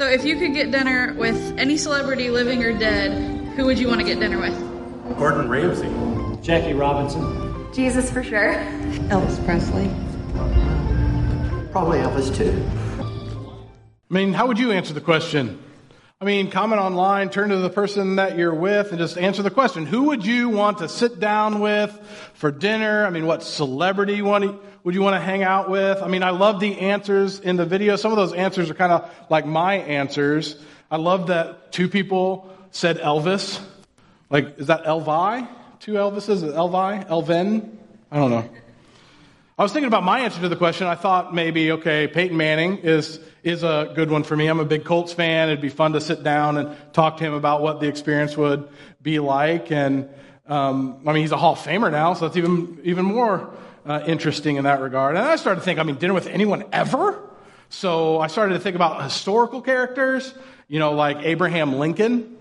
So, if you could get dinner with any celebrity, living or dead, who would you want to get dinner with? Gordon Ramsay. Jackie Robinson. Jesus for sure. Elvis Presley. Probably Elvis too. I mean, how would you answer the question? I mean, comment online, turn to the person that you're with, and just answer the question. Who would you want to sit down with for dinner? I mean, what celebrity would you want to hang out with? I mean, I love the answers in the video. Some of those answers are kind of like my answers. I love that two people said Elvis. Like, is that Elvi? Two Elvises? Elvi? Elvin? I don't know. I was thinking about my answer to the question. I thought maybe, okay, Peyton Manning is, is a good one for me. I'm a big Colts fan. It'd be fun to sit down and talk to him about what the experience would be like. And, um, I mean, he's a Hall of Famer now, so that's even, even more uh, interesting in that regard. And I started to think, I mean, dinner with anyone ever? So I started to think about historical characters, you know, like Abraham Lincoln.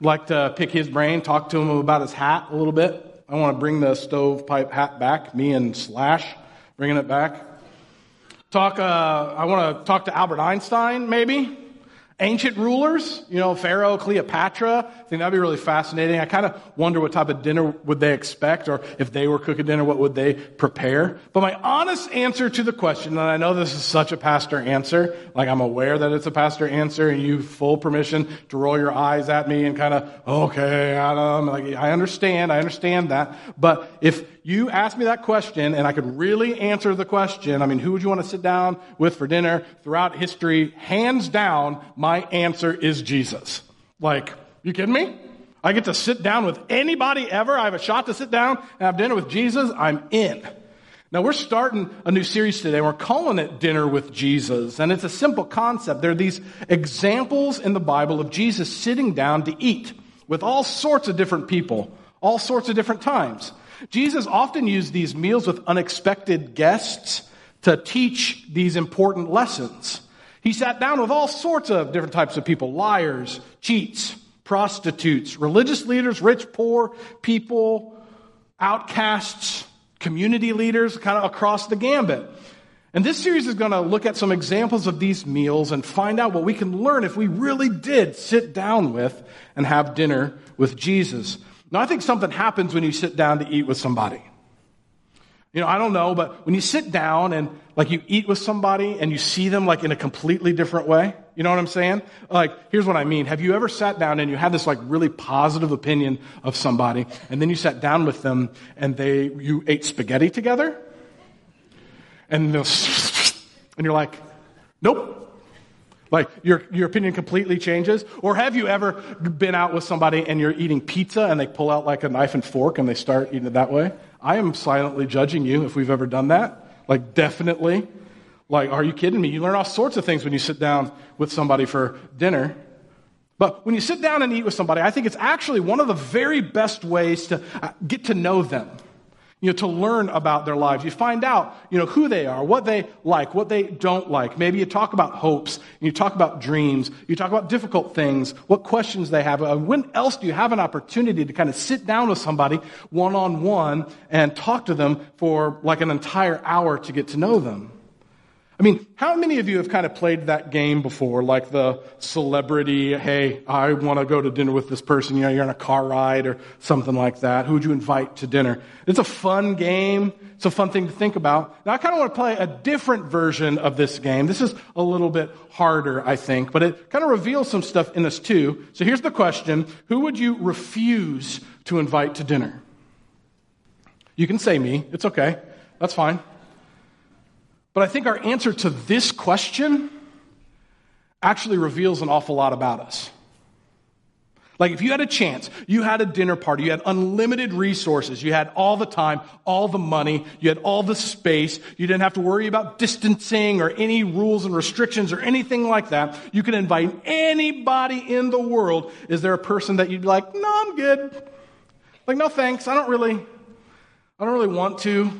I'd like to pick his brain, talk to him about his hat a little bit. I want to bring the stovepipe hat back, me and Slash bringing it back. Talk, uh, I want to talk to Albert Einstein, maybe. Ancient rulers, you know, Pharaoh, Cleopatra. I think that'd be really fascinating. I kind of wonder what type of dinner would they expect, or if they were cooking dinner, what would they prepare? But my honest answer to the question, and I know this is such a pastor answer, like I'm aware that it's a pastor answer, and you full permission to roll your eyes at me and kind of, okay, Adam, like I understand, I understand that. But if you asked me that question and I could really answer the question, I mean, who would you want to sit down with for dinner throughout history? Hands down, my answer is Jesus. Like, you kidding me? I get to sit down with anybody ever. I have a shot to sit down and have dinner with Jesus. I'm in. Now we're starting a new series today. We're calling it Dinner with Jesus. And it's a simple concept. There are these examples in the Bible of Jesus sitting down to eat with all sorts of different people, all sorts of different times. Jesus often used these meals with unexpected guests to teach these important lessons. He sat down with all sorts of different types of people liars, cheats, prostitutes, religious leaders, rich, poor people, outcasts, community leaders, kind of across the gambit. And this series is going to look at some examples of these meals and find out what we can learn if we really did sit down with and have dinner with Jesus. Now, I think something happens when you sit down to eat with somebody. You know, I don't know, but when you sit down and like you eat with somebody and you see them like in a completely different way, you know what I'm saying? Like, here's what I mean. Have you ever sat down and you had this like really positive opinion of somebody and then you sat down with them and they, you ate spaghetti together? And, and you're like, nope, like your, your opinion completely changes? Or have you ever been out with somebody and you're eating pizza and they pull out like a knife and fork and they start eating it that way? I am silently judging you if we've ever done that. Like definitely. Like, are you kidding me? You learn all sorts of things when you sit down with somebody for dinner. But when you sit down and eat with somebody, I think it's actually one of the very best ways to uh, get to know them you know, to learn about their lives. You find out, you know, who they are, what they like, what they don't like. Maybe you talk about hopes, you talk about dreams, you talk about difficult things, what questions they have. When else do you have an opportunity to kind of sit down with somebody one on one and talk to them for like an entire hour to get to know them? I mean, how many of you have kind of played that game before, like the celebrity, hey, I want to go to dinner with this person, you know, you're on a car ride or something like that. Who would you invite to dinner? It's a fun game. It's a fun thing to think about. Now, I kind of want to play a different version of this game. This is a little bit harder, I think, but it kind of reveals some stuff in us too. So here's the question. Who would you refuse to invite to dinner? You can say me. It's okay. That's fine. But I think our answer to this question actually reveals an awful lot about us. Like if you had a chance, you had a dinner party, you had unlimited resources, you had all the time, all the money, you had all the space, you didn't have to worry about distancing or any rules and restrictions or anything like that. You could invite anybody in the world. Is there a person that you'd be like, no, I'm good. Like, no thanks, I don't really, I don't really want to.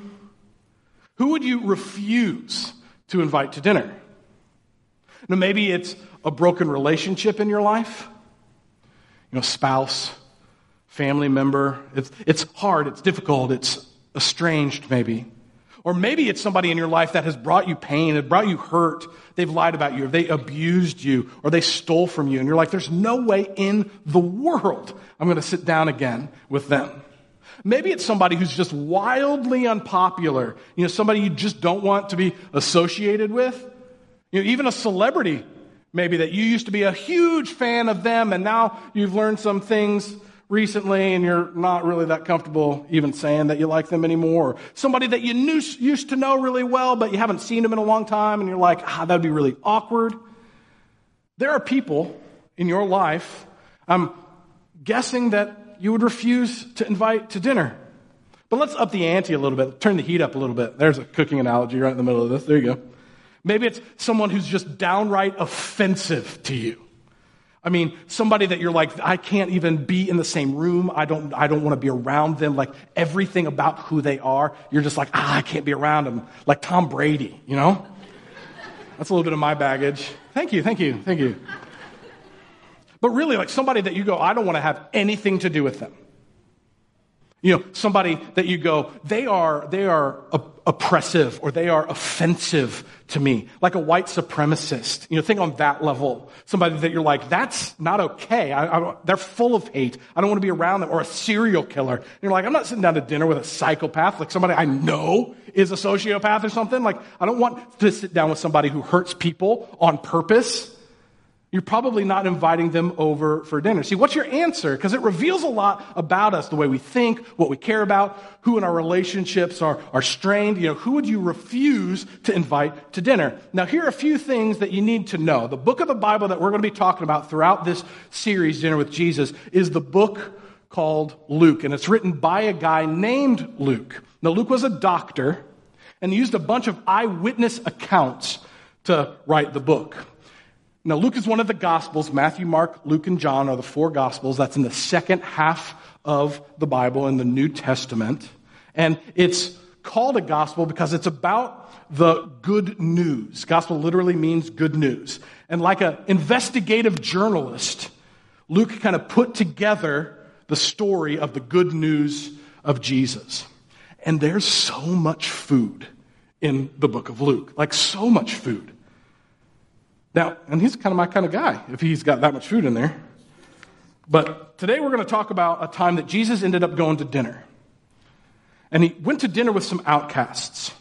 Who would you refuse to invite to dinner? Now, maybe it's a broken relationship in your life, you know, spouse, family member. It's, it's hard, it's difficult, it's estranged, maybe. Or maybe it's somebody in your life that has brought you pain, has brought you hurt. They've lied about you, or they abused you, or they stole from you. And you're like, there's no way in the world I'm going to sit down again with them. Maybe it's somebody who's just wildly unpopular. You know, somebody you just don't want to be associated with. You know, even a celebrity, maybe that you used to be a huge fan of them, and now you've learned some things recently and you're not really that comfortable even saying that you like them anymore. Somebody that you knew, used to know really well, but you haven't seen them in a long time and you're like, ah, that'd be really awkward. There are people in your life, I'm guessing that you would refuse to invite to dinner. But let's up the ante a little bit, turn the heat up a little bit. There's a cooking analogy right in the middle of this. There you go. Maybe it's someone who's just downright offensive to you. I mean, somebody that you're like, I can't even be in the same room. I don't, I don't want to be around them. Like everything about who they are, you're just like, ah, I can't be around them. Like Tom Brady, you know? That's a little bit of my baggage. Thank you, thank you, thank you. But really, like somebody that you go, I don't want to have anything to do with them. You know, somebody that you go, they are, they are oppressive or they are offensive to me, like a white supremacist. You know, think on that level. Somebody that you're like, that's not okay. I, I, they're full of hate. I don't want to be around them. Or a serial killer. And you're like, I'm not sitting down to dinner with a psychopath, like somebody I know is a sociopath or something. Like, I don't want to sit down with somebody who hurts people on purpose. You're probably not inviting them over for dinner. See, what's your answer? Because it reveals a lot about us, the way we think, what we care about, who in our relationships are, are strained. You know, who would you refuse to invite to dinner? Now, here are a few things that you need to know. The book of the Bible that we're going to be talking about throughout this series, Dinner with Jesus, is the book called Luke, and it's written by a guy named Luke. Now, Luke was a doctor and he used a bunch of eyewitness accounts to write the book. Now, Luke is one of the Gospels. Matthew, Mark, Luke, and John are the four Gospels. That's in the second half of the Bible in the New Testament. And it's called a gospel because it's about the good news. Gospel literally means good news. And like an investigative journalist, Luke kind of put together the story of the good news of Jesus. And there's so much food in the book of Luke, like so much food. Now, and he's kind of my kind of guy if he's got that much food in there. But today we're going to talk about a time that Jesus ended up going to dinner. And he went to dinner with some outcasts,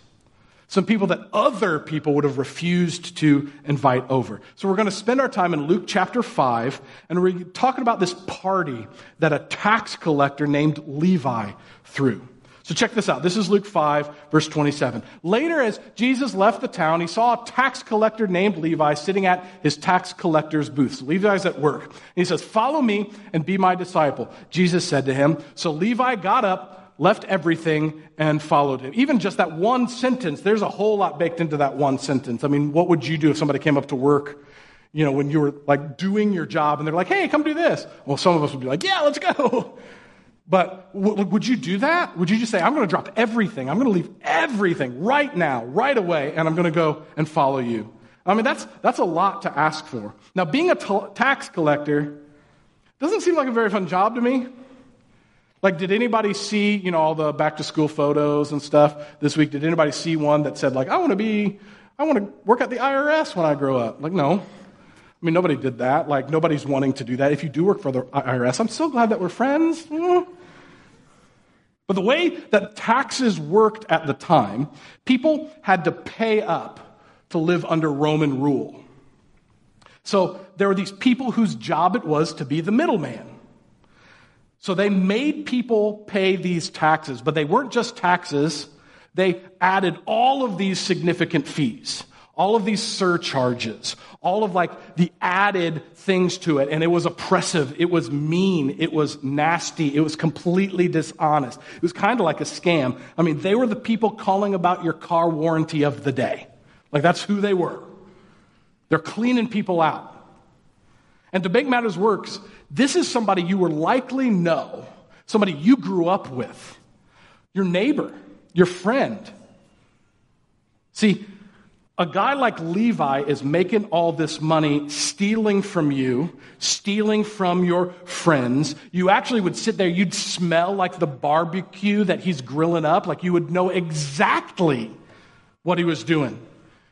some people that other people would have refused to invite over. So we're going to spend our time in Luke chapter 5, and we're talking about this party that a tax collector named Levi threw. So check this out. This is Luke 5, verse 27. Later, as Jesus left the town, he saw a tax collector named Levi sitting at his tax collector's booth. So Levi's at work. And he says, Follow me and be my disciple. Jesus said to him. So Levi got up, left everything, and followed him. Even just that one sentence, there's a whole lot baked into that one sentence. I mean, what would you do if somebody came up to work? You know, when you were like doing your job and they're like, hey, come do this. Well, some of us would be like, yeah, let's go. But w- would you do that? Would you just say, I'm going to drop everything. I'm going to leave everything right now, right away, and I'm going to go and follow you? I mean, that's, that's a lot to ask for. Now, being a t- tax collector doesn't seem like a very fun job to me. Like, did anybody see, you know, all the back to school photos and stuff this week? Did anybody see one that said, like, I want to be, I want to work at the IRS when I grow up? Like, no. I mean, nobody did that. Like, nobody's wanting to do that. If you do work for the IRS, I'm so glad that we're friends. Mm. But the way that taxes worked at the time, people had to pay up to live under Roman rule. So there were these people whose job it was to be the middleman. So they made people pay these taxes, but they weren't just taxes, they added all of these significant fees all of these surcharges, all of like the added things to it. And it was oppressive. It was mean. It was nasty. It was completely dishonest. It was kind of like a scam. I mean, they were the people calling about your car warranty of the day. Like that's who they were. They're cleaning people out. And to make matters worse, this is somebody you were likely know, somebody you grew up with, your neighbor, your friend. See, a guy like Levi is making all this money, stealing from you, stealing from your friends. You actually would sit there, you'd smell like the barbecue that he's grilling up, like you would know exactly what he was doing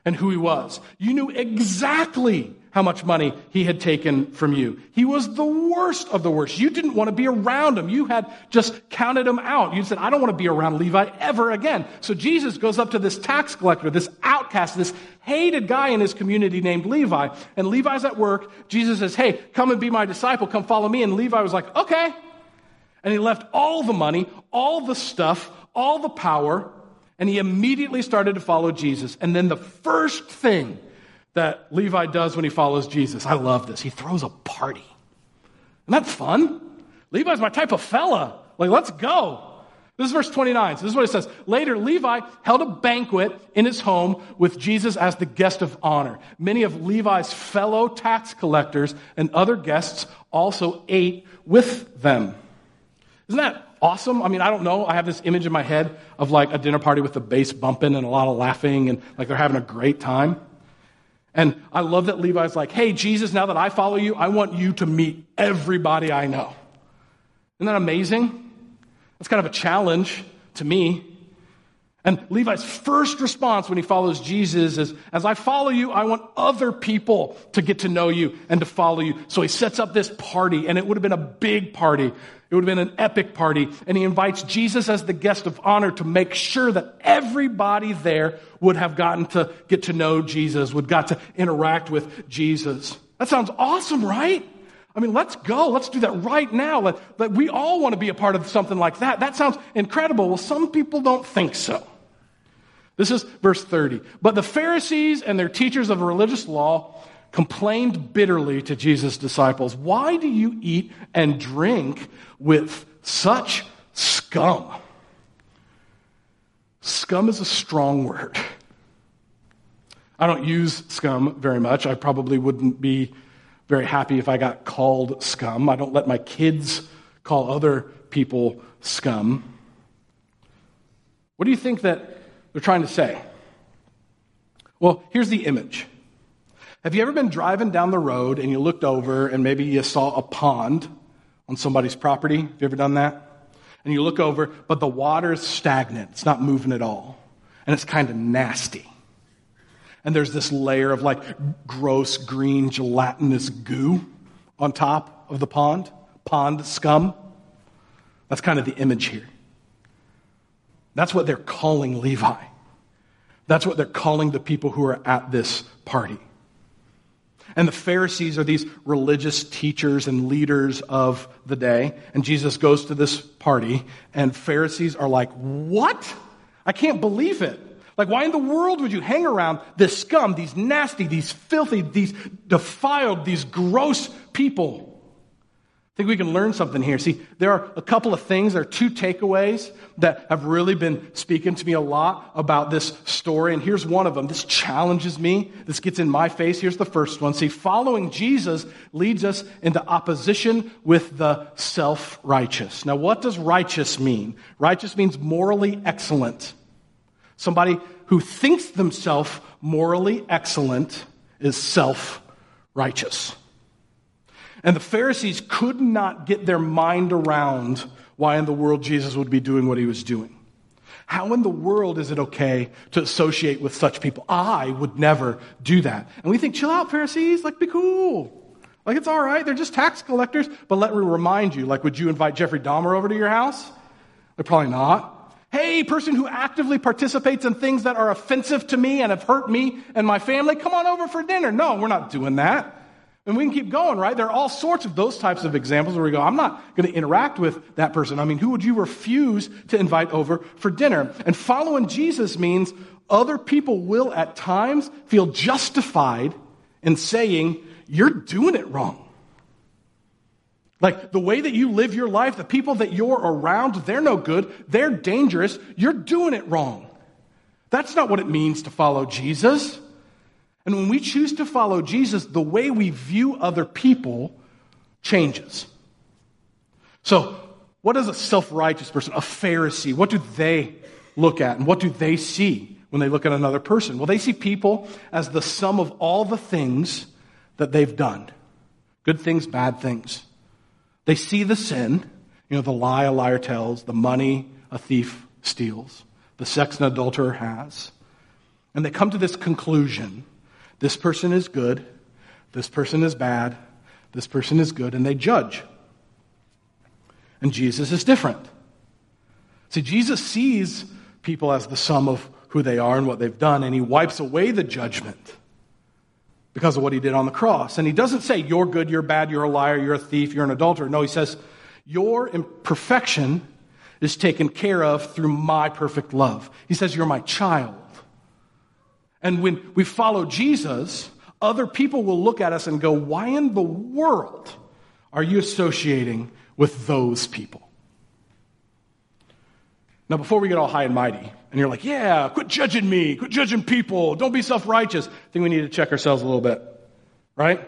and who he was. You knew exactly how much money he had taken from you. He was the worst of the worst. You didn't want to be around him. You had just counted him out. You said, I don't want to be around Levi ever again. So Jesus goes up to this tax collector, this outcast, this hated guy in his community named Levi. And Levi's at work. Jesus says, Hey, come and be my disciple. Come follow me. And Levi was like, Okay. And he left all the money, all the stuff, all the power, and he immediately started to follow Jesus. And then the first thing that Levi does when he follows Jesus. I love this. He throws a party. Isn't that fun? Levi's my type of fella. Like, let's go. This is verse 29. So this is what it says. Later, Levi held a banquet in his home with Jesus as the guest of honor. Many of Levi's fellow tax collectors and other guests also ate with them. Isn't that awesome? I mean, I don't know. I have this image in my head of like a dinner party with the bass bumping and a lot of laughing and like they're having a great time. And I love that Levi's like, hey, Jesus, now that I follow you, I want you to meet everybody I know. Isn't that amazing? That's kind of a challenge to me. And Levi's first response when he follows Jesus is, as I follow you, I want other people to get to know you and to follow you. So he sets up this party, and it would have been a big party. It would have been an epic party. And he invites Jesus as the guest of honor to make sure that everybody there would have gotten to get to know Jesus, would got to interact with Jesus. That sounds awesome, right? I mean, let's go. Let's do that right now. Let, let, we all want to be a part of something like that. That sounds incredible. Well, some people don't think so. This is verse 30. But the Pharisees and their teachers of religious law complained bitterly to Jesus' disciples Why do you eat and drink with such scum? Scum is a strong word. I don't use scum very much. I probably wouldn't be very happy if I got called scum. I don't let my kids call other people scum. What do you think that they're trying to say? Well, here's the image. Have you ever been driving down the road and you looked over and maybe you saw a pond on somebody's property? Have you ever done that? And you look over, but the water is stagnant. It's not moving at all. And it's kind of nasty. And there's this layer of like gross green gelatinous goo on top of the pond, pond scum. That's kind of the image here. That's what they're calling Levi. That's what they're calling the people who are at this party. And the Pharisees are these religious teachers and leaders of the day. And Jesus goes to this party, and Pharisees are like, What? I can't believe it. Like, why in the world would you hang around this scum, these nasty, these filthy, these defiled, these gross people? I think we can learn something here. See, there are a couple of things, there are two takeaways that have really been speaking to me a lot about this story. And here's one of them. This challenges me. This gets in my face. Here's the first one. See, following Jesus leads us into opposition with the self righteous. Now, what does righteous mean? Righteous means morally excellent. Somebody who thinks themselves morally excellent is self righteous. And the Pharisees could not get their mind around why in the world Jesus would be doing what he was doing. How in the world is it okay to associate with such people? I would never do that. And we think, chill out, Pharisees, like, be cool. Like, it's all right. They're just tax collectors. But let me remind you, like, would you invite Jeffrey Dahmer over to your house? They're probably not. Hey, person who actively participates in things that are offensive to me and have hurt me and my family, come on over for dinner. No, we're not doing that. And we can keep going, right? There are all sorts of those types of examples where we go, I'm not going to interact with that person. I mean, who would you refuse to invite over for dinner? And following Jesus means other people will at times feel justified in saying, You're doing it wrong. Like the way that you live your life, the people that you're around, they're no good, they're dangerous, you're doing it wrong. That's not what it means to follow Jesus. And when we choose to follow Jesus, the way we view other people changes. So, what is a self righteous person, a Pharisee? What do they look at and what do they see when they look at another person? Well, they see people as the sum of all the things that they've done good things, bad things. They see the sin, you know, the lie a liar tells, the money a thief steals, the sex an adulterer has. And they come to this conclusion this person is good, this person is bad, this person is good, and they judge. And Jesus is different. See, Jesus sees people as the sum of who they are and what they've done, and he wipes away the judgment because of what he did on the cross. And he doesn't say, You're good, you're bad, you're a liar, you're a thief, you're an adulterer. No, he says, Your imperfection is taken care of through my perfect love. He says, You're my child. And when we follow Jesus, other people will look at us and go, Why in the world are you associating with those people? Now, before we get all high and mighty, and you're like, yeah, quit judging me, quit judging people, don't be self righteous, I think we need to check ourselves a little bit, right?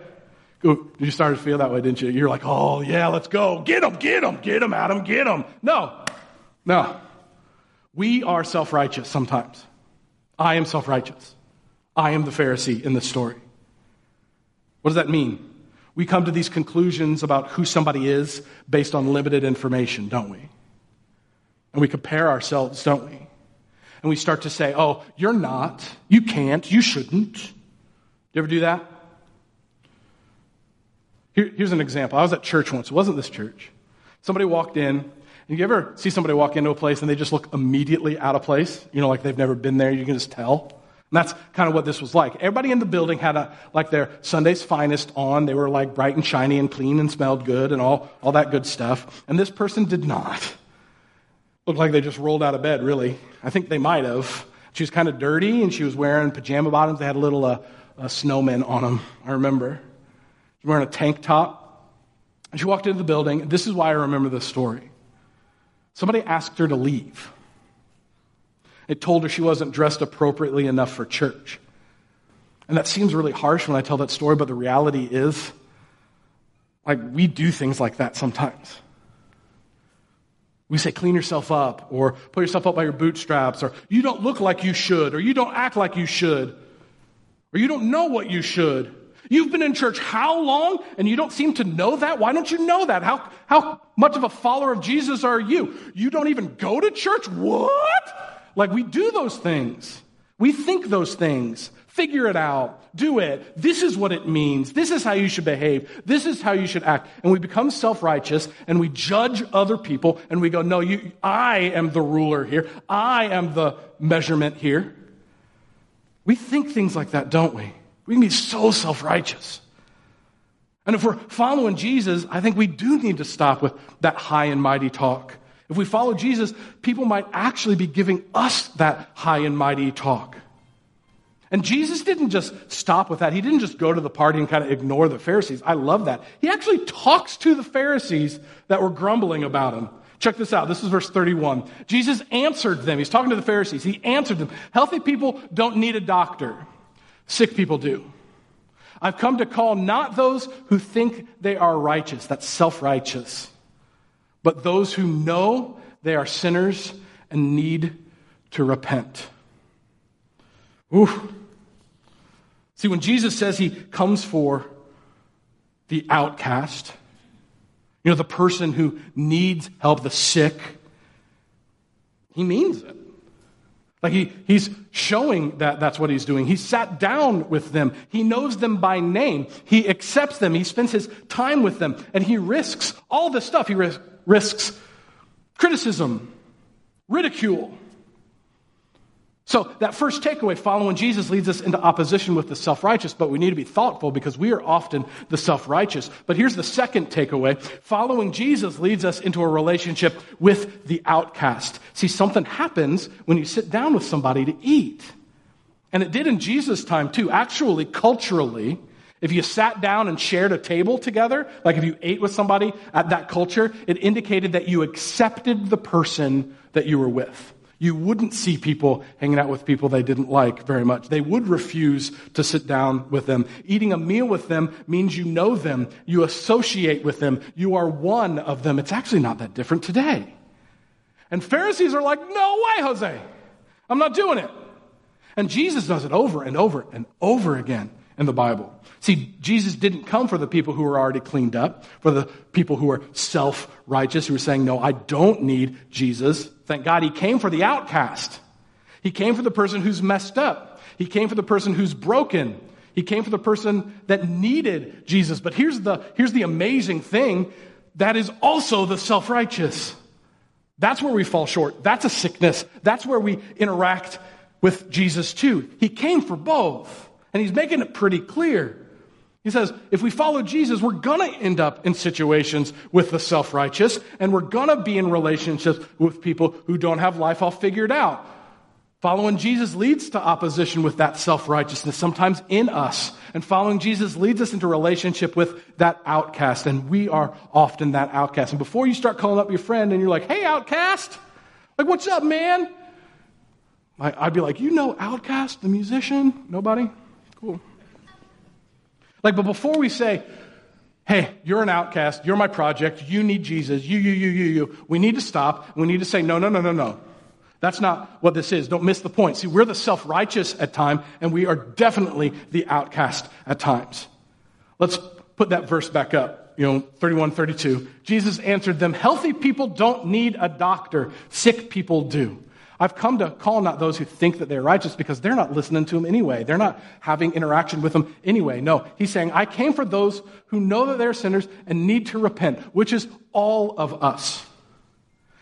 Did you start to feel that way, didn't you? You're like, oh, yeah, let's go. Get them, get them, get them, Adam, get them. No, no. We are self righteous sometimes. I am self righteous. I am the Pharisee in this story. What does that mean? We come to these conclusions about who somebody is based on limited information, don't we? And we compare ourselves, don't we? And we start to say, oh, you're not, you can't, you shouldn't. Do you ever do that? Here, here's an example. I was at church once. It wasn't this church. Somebody walked in, and you ever see somebody walk into a place and they just look immediately out of place? You know, like they've never been there. You can just tell. And that's kind of what this was like. Everybody in the building had a, like their Sunday's finest on. They were like bright and shiny and clean and smelled good and all, all that good stuff. And this person did not. Looked like they just rolled out of bed, really. I think they might have. She was kind of dirty and she was wearing pajama bottoms. They had a little uh, snowman on them, I remember. She was wearing a tank top. And she walked into the building. This is why I remember this story. Somebody asked her to leave. It told her she wasn't dressed appropriately enough for church. And that seems really harsh when I tell that story, but the reality is, like, we do things like that sometimes. We say, clean yourself up, or pull yourself up by your bootstraps, or you don't look like you should, or you don't act like you should, or you don't know what you should. You've been in church how long and you don't seem to know that? Why don't you know that? How, how much of a follower of Jesus are you? You don't even go to church? What? Like we do those things. We think those things. Figure it out. Do it. This is what it means. This is how you should behave. This is how you should act. And we become self-righteous and we judge other people and we go, no, you, I am the ruler here. I am the measurement here. We think things like that, don't we? We can be so self-righteous. And if we're following Jesus, I think we do need to stop with that high and mighty talk. If we follow Jesus, people might actually be giving us that high and mighty talk. And Jesus didn't just stop with that. He didn't just go to the party and kind of ignore the Pharisees. I love that. He actually talks to the Pharisees that were grumbling about him. Check this out. This is verse 31. Jesus answered them. He's talking to the Pharisees. He answered them. Healthy people don't need a doctor. Sick people do. I've come to call not those who think they are righteous, that's self righteous, but those who know they are sinners and need to repent. Ooh. See, when Jesus says he comes for the outcast, you know, the person who needs help, the sick, he means it. Like he, he's showing that that's what he's doing. He sat down with them. He knows them by name. He accepts them. He spends his time with them. And he risks all this stuff. He risks criticism, ridicule. So, that first takeaway, following Jesus, leads us into opposition with the self righteous, but we need to be thoughtful because we are often the self righteous. But here's the second takeaway following Jesus leads us into a relationship with the outcast. See, something happens when you sit down with somebody to eat. And it did in Jesus' time too. Actually, culturally, if you sat down and shared a table together, like if you ate with somebody at that culture, it indicated that you accepted the person that you were with. You wouldn't see people hanging out with people they didn't like very much. They would refuse to sit down with them. Eating a meal with them means you know them, you associate with them, you are one of them. It's actually not that different today. And Pharisees are like, no way, Jose. I'm not doing it. And Jesus does it over and over and over again in the Bible. See, Jesus didn't come for the people who were already cleaned up, for the people who are self righteous, who are saying, No, I don't need Jesus. Thank God he came for the outcast. He came for the person who's messed up. He came for the person who's broken. He came for the person that needed Jesus. But here's the, here's the amazing thing that is also the self righteous. That's where we fall short. That's a sickness. That's where we interact with Jesus too. He came for both. And he's making it pretty clear. He says, if we follow Jesus, we're going to end up in situations with the self righteous, and we're going to be in relationships with people who don't have life all figured out. Following Jesus leads to opposition with that self righteousness, sometimes in us. And following Jesus leads us into relationship with that outcast, and we are often that outcast. And before you start calling up your friend and you're like, hey, outcast, like, what's up, man? I'd be like, you know OutKast, the musician? Nobody? Cool. Like, but before we say, hey, you're an outcast, you're my project, you need Jesus, you, you, you, you, you, we need to stop. We need to say, no, no, no, no, no. That's not what this is. Don't miss the point. See, we're the self righteous at times, and we are definitely the outcast at times. Let's put that verse back up. You know, 31, 32. Jesus answered them, Healthy people don't need a doctor, sick people do. I've come to call not those who think that they're righteous because they're not listening to him anyway. They're not having interaction with him anyway. No, he's saying, I came for those who know that they're sinners and need to repent, which is all of us.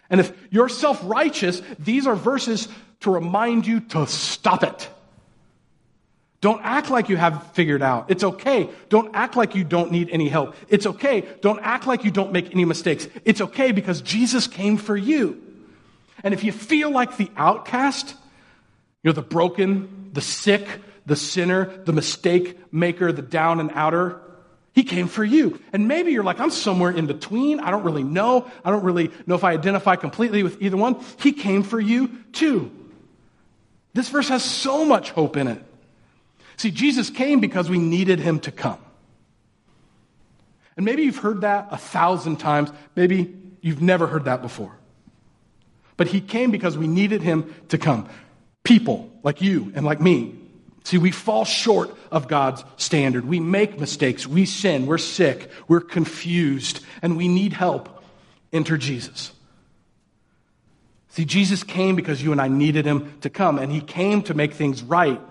And if you're self righteous, these are verses to remind you to stop it. Don't act like you have figured out. It's okay. Don't act like you don't need any help. It's okay. Don't act like you don't make any mistakes. It's okay because Jesus came for you. And if you feel like the outcast, you're the broken, the sick, the sinner, the mistake maker, the down and outer, he came for you. And maybe you're like, I'm somewhere in between. I don't really know. I don't really know if I identify completely with either one. He came for you too. This verse has so much hope in it. See, Jesus came because we needed him to come. And maybe you've heard that a thousand times. Maybe you've never heard that before. But he came because we needed him to come. People like you and like me. See, we fall short of God's standard. We make mistakes. We sin. We're sick. We're confused. And we need help. Enter Jesus. See, Jesus came because you and I needed him to come, and he came to make things right.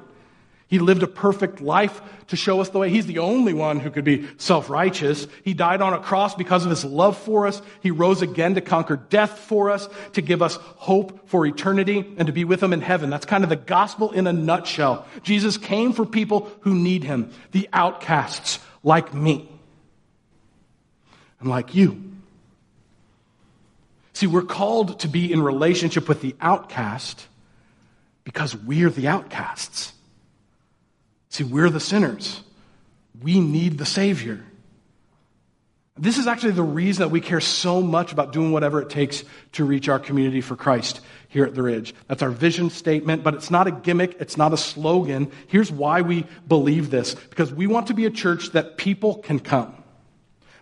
He lived a perfect life to show us the way. He's the only one who could be self righteous. He died on a cross because of his love for us. He rose again to conquer death for us, to give us hope for eternity, and to be with him in heaven. That's kind of the gospel in a nutshell. Jesus came for people who need him, the outcasts like me and like you. See, we're called to be in relationship with the outcast because we're the outcasts. See, we're the sinners. We need the Savior. This is actually the reason that we care so much about doing whatever it takes to reach our community for Christ here at the Ridge. That's our vision statement, but it's not a gimmick, it's not a slogan. Here's why we believe this because we want to be a church that people can come.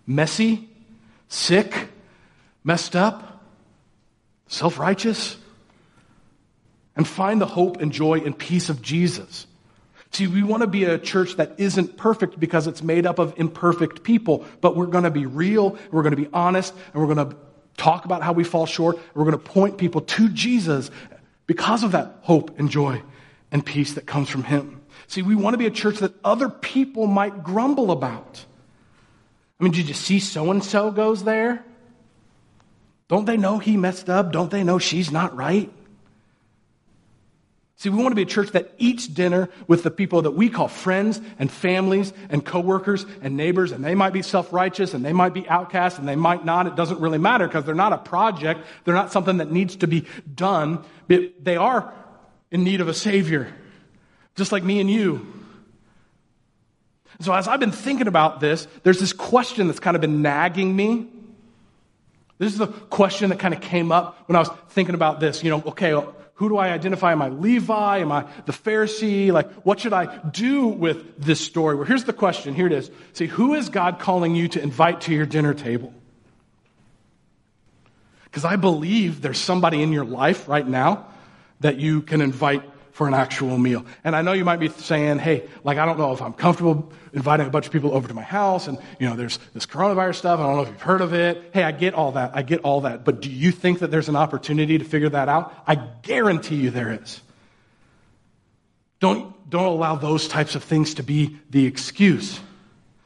Messy, sick, messed up, self righteous, and find the hope and joy and peace of Jesus. See, we want to be a church that isn't perfect because it's made up of imperfect people, but we're going to be real, we're going to be honest, and we're going to talk about how we fall short, we're going to point people to Jesus because of that hope and joy and peace that comes from Him. See, we want to be a church that other people might grumble about. I mean, did you see so and so goes there? Don't they know he messed up? Don't they know she's not right? See, we want to be a church that eats dinner with the people that we call friends and families and coworkers and neighbors, and they might be self-righteous and they might be outcasts and they might not. It doesn't really matter because they're not a project. They're not something that needs to be done. But they are in need of a savior, just like me and you. So as I've been thinking about this, there's this question that's kind of been nagging me. This is the question that kind of came up when I was thinking about this. You know, okay, who do I identify? Am I Levi? Am I the Pharisee? Like, what should I do with this story? Well, here's the question. Here it is. See, who is God calling you to invite to your dinner table? Because I believe there's somebody in your life right now that you can invite for an actual meal. And I know you might be saying, hey, like, I don't know if I'm comfortable inviting a bunch of people over to my house and, you know, there's this coronavirus stuff. I don't know if you've heard of it. Hey, I get all that. I get all that. But do you think that there's an opportunity to figure that out? I guarantee you there is. Don't, don't allow those types of things to be the excuse.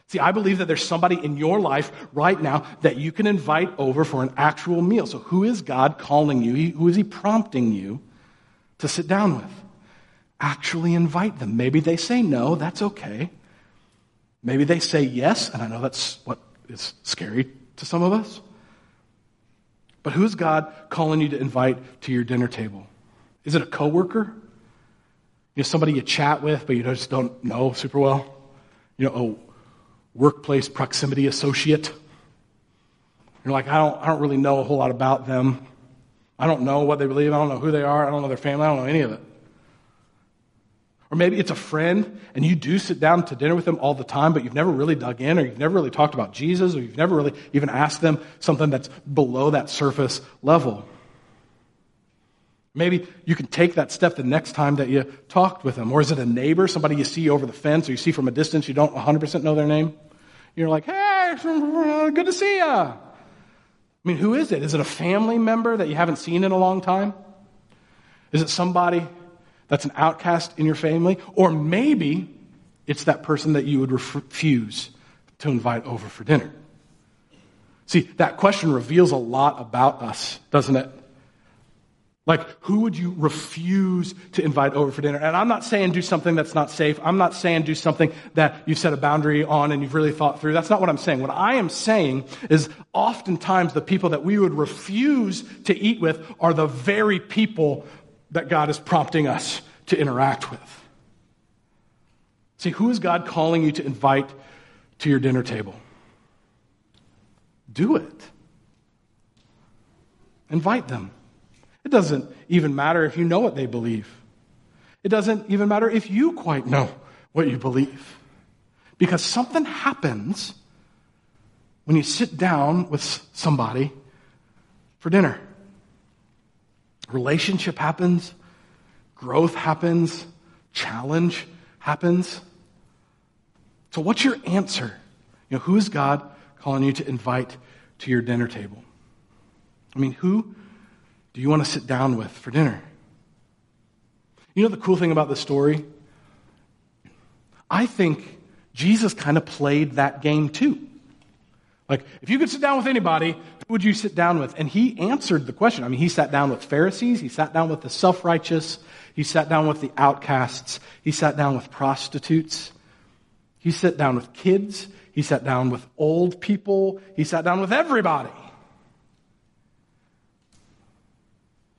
See, I believe that there's somebody in your life right now that you can invite over for an actual meal. So, who is God calling you? Who is He prompting you to sit down with? Actually invite them. Maybe they say no, that's okay. Maybe they say yes, and I know that's what is scary to some of us. But who is God calling you to invite to your dinner table? Is it a coworker? You know, somebody you chat with, but you just don't know super well? You know, a workplace proximity associate. You're like, I don't, I don't really know a whole lot about them. I don't know what they believe. I don't know who they are. I don't know their family. I don't know any of it. Or maybe it's a friend and you do sit down to dinner with them all the time, but you've never really dug in or you've never really talked about Jesus or you've never really even asked them something that's below that surface level. Maybe you can take that step the next time that you talked with them. Or is it a neighbor, somebody you see over the fence or you see from a distance, you don't 100% know their name? You're like, hey, good to see you. I mean, who is it? Is it a family member that you haven't seen in a long time? Is it somebody that's an outcast in your family? Or maybe it's that person that you would refuse to invite over for dinner. See, that question reveals a lot about us, doesn't it? Like, who would you refuse to invite over for dinner? And I'm not saying do something that's not safe. I'm not saying do something that you've set a boundary on and you've really thought through. That's not what I'm saying. What I am saying is oftentimes the people that we would refuse to eat with are the very people that God is prompting us to interact with. See, who is God calling you to invite to your dinner table? Do it. Invite them. It doesn't even matter if you know what they believe. It doesn't even matter if you quite know what you believe. Because something happens when you sit down with somebody for dinner. Relationship happens, growth happens, challenge happens. So, what's your answer? You know, who is God calling you to invite to your dinner table? I mean, who do you want to sit down with for dinner? You know the cool thing about the story? I think Jesus kind of played that game too. Like, if you could sit down with anybody, who would you sit down with? And he answered the question. I mean, he sat down with Pharisees, he sat down with the self righteous, he sat down with the outcasts, he sat down with prostitutes, he sat down with kids, he sat down with old people, he sat down with everybody.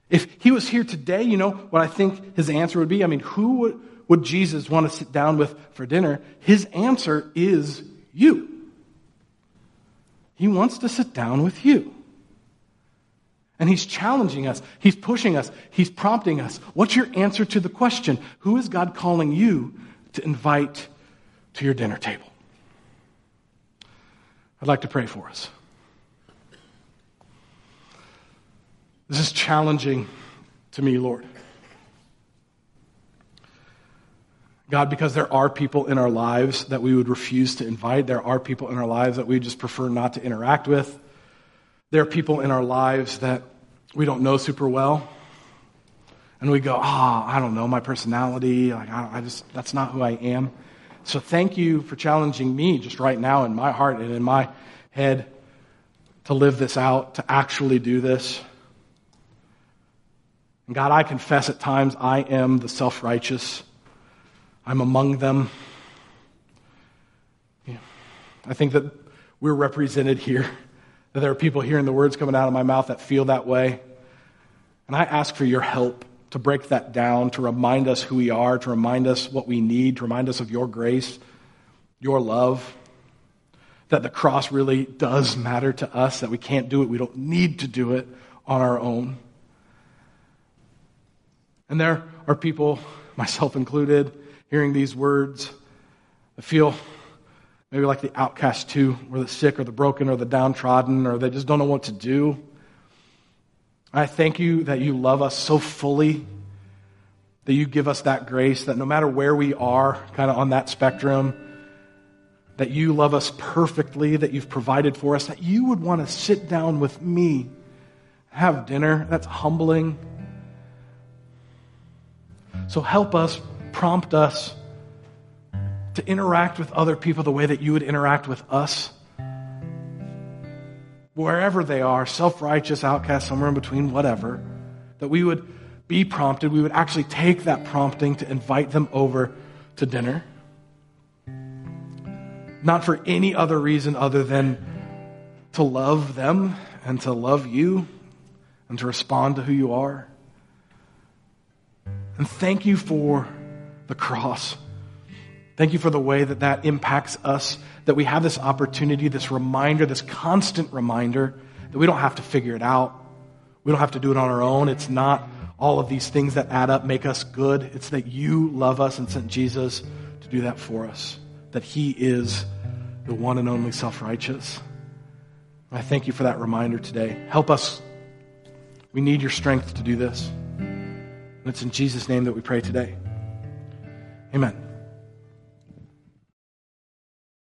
If he was here today, you know what I think his answer would be? I mean, who would, would Jesus want to sit down with for dinner? His answer is you. He wants to sit down with you. And he's challenging us, he's pushing us, he's prompting us. What's your answer to the question? Who is God calling you to invite to your dinner table? I'd like to pray for us. This is challenging to me, Lord. God, because there are people in our lives that we would refuse to invite. There are people in our lives that we just prefer not to interact with. There are people in our lives that we don't know super well. And we go, ah, oh, I don't know, my personality, like, I, I just, that's not who I am. So thank you for challenging me just right now in my heart and in my head to live this out, to actually do this. And God, I confess at times I am the self righteous. I'm among them. I think that we're represented here, that there are people hearing the words coming out of my mouth that feel that way. And I ask for your help to break that down, to remind us who we are, to remind us what we need, to remind us of your grace, your love, that the cross really does matter to us, that we can't do it, we don't need to do it on our own. And there are people, myself included, hearing these words I feel maybe like the outcast too, or the sick, or the broken, or the downtrodden, or they just don't know what to do. I thank you that you love us so fully that you give us that grace, that no matter where we are, kind of on that spectrum, that you love us perfectly, that you've provided for us, that you would want to sit down with me, have dinner. That's humbling. So help us, prompt us to interact with other people the way that you would interact with us. Wherever they are, self righteous, outcast, somewhere in between, whatever, that we would be prompted, we would actually take that prompting to invite them over to dinner. Not for any other reason other than to love them and to love you and to respond to who you are. And thank you for the cross. Thank you for the way that that impacts us, that we have this opportunity, this reminder, this constant reminder that we don't have to figure it out. We don't have to do it on our own. It's not all of these things that add up make us good. It's that you love us and sent Jesus to do that for us, that He is the one and only self righteous. I thank you for that reminder today. Help us. We need your strength to do this. And it's in Jesus' name that we pray today. Amen.